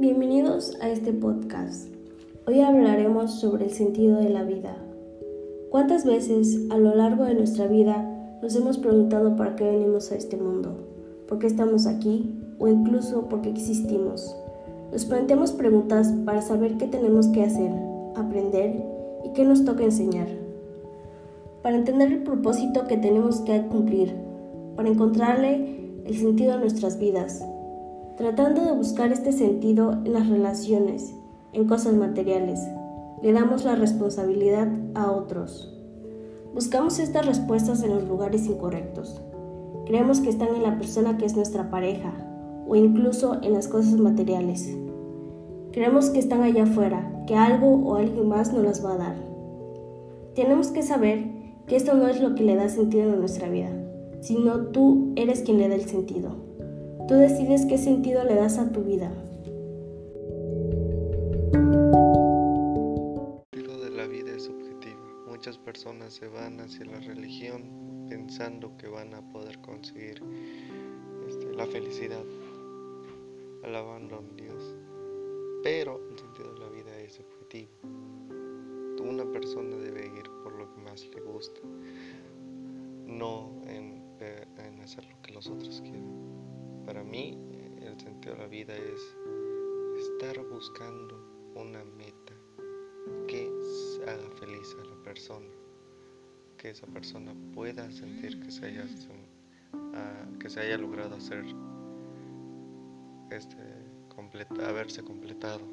Bienvenidos a este podcast. Hoy hablaremos sobre el sentido de la vida. ¿Cuántas veces a lo largo de nuestra vida nos hemos preguntado para qué venimos a este mundo? ¿Por qué estamos aquí? ¿O incluso por qué existimos? Nos planteamos preguntas para saber qué tenemos que hacer, aprender y qué nos toca enseñar. Para entender el propósito que tenemos que cumplir, para encontrarle el sentido a nuestras vidas tratando de buscar este sentido en las relaciones, en cosas materiales. Le damos la responsabilidad a otros. Buscamos estas respuestas en los lugares incorrectos. Creemos que están en la persona que es nuestra pareja o incluso en las cosas materiales. Creemos que están allá afuera, que algo o alguien más nos las va a dar. Tenemos que saber que esto no es lo que le da sentido a nuestra vida, sino tú eres quien le da el sentido. Tú decides qué sentido le das a tu vida. El sentido de la vida es subjetivo. Muchas personas se van hacia la religión pensando que van a poder conseguir este, la felicidad alabando a Dios. Pero el sentido de la vida es subjetivo. Una persona debe ir por lo que más le gusta, no en, en hacer lo que los otros quieren. Para mí el sentido de la vida es estar buscando una meta que haga feliz a la persona, que esa persona pueda sentir que se haya, ah, que se haya logrado hacer, este, haberse completado,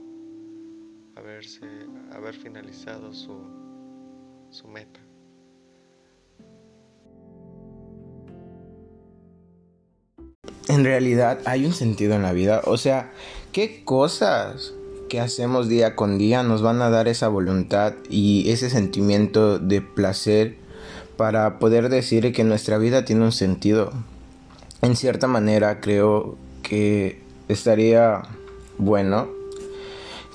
haberse, haber finalizado su, su meta. En realidad hay un sentido en la vida. O sea, ¿qué cosas que hacemos día con día nos van a dar esa voluntad y ese sentimiento de placer para poder decir que nuestra vida tiene un sentido? En cierta manera creo que estaría bueno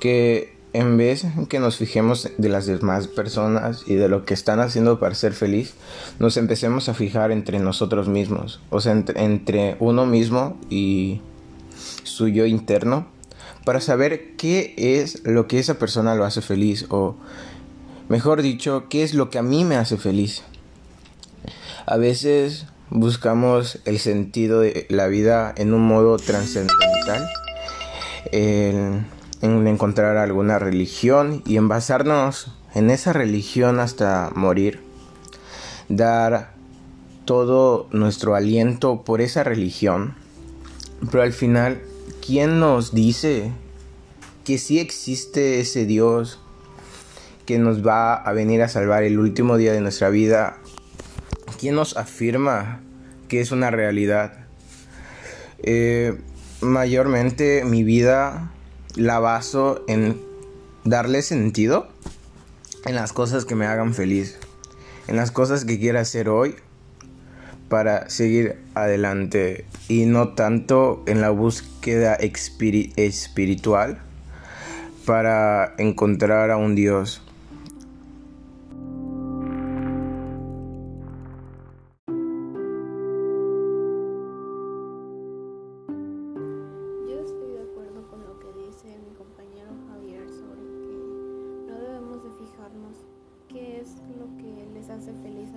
que en vez que nos fijemos de las demás personas y de lo que están haciendo para ser feliz, nos empecemos a fijar entre nosotros mismos, o sea, entre, uno mismo y su yo interno, para saber qué es lo que esa persona lo hace feliz, o mejor dicho, qué es lo que a mí me hace feliz. A veces buscamos el sentido de la vida en un modo trascendental en encontrar alguna religión y en basarnos en esa religión hasta morir. Dar todo nuestro aliento por esa religión. Pero al final, ¿quién nos dice que sí existe ese Dios que nos va a venir a salvar el último día de nuestra vida? ¿Quién nos afirma que es una realidad? Eh, mayormente mi vida la baso en darle sentido en las cosas que me hagan feliz, en las cosas que quiera hacer hoy para seguir adelante y no tanto en la búsqueda espiritual para encontrar a un Dios.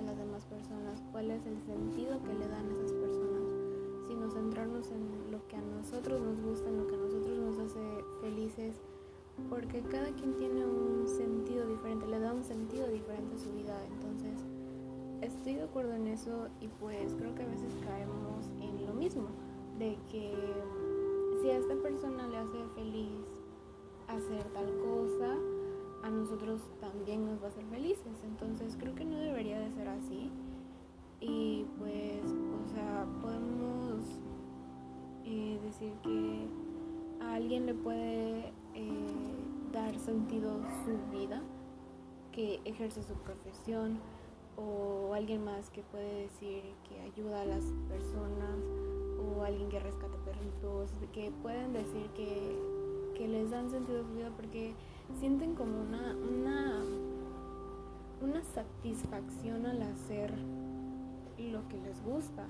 Las demás personas, cuál es el sentido que le dan a esas personas, sino centrarnos en lo que a nosotros nos gusta, en lo que a nosotros nos hace felices, porque cada quien tiene un sentido diferente, le da un sentido diferente a su vida, entonces estoy de acuerdo en eso y pues creo que a veces caemos en lo mismo, de que si a esta persona le hace feliz hacer tal cosa, a nosotros también nos va a hacer felices. Le puede eh, dar sentido su vida, que ejerce su profesión, o alguien más que puede decir que ayuda a las personas, o alguien que rescata perritos, que pueden decir que, que les dan sentido su vida porque sienten como una, una satisfacción al hacer lo que les gusta.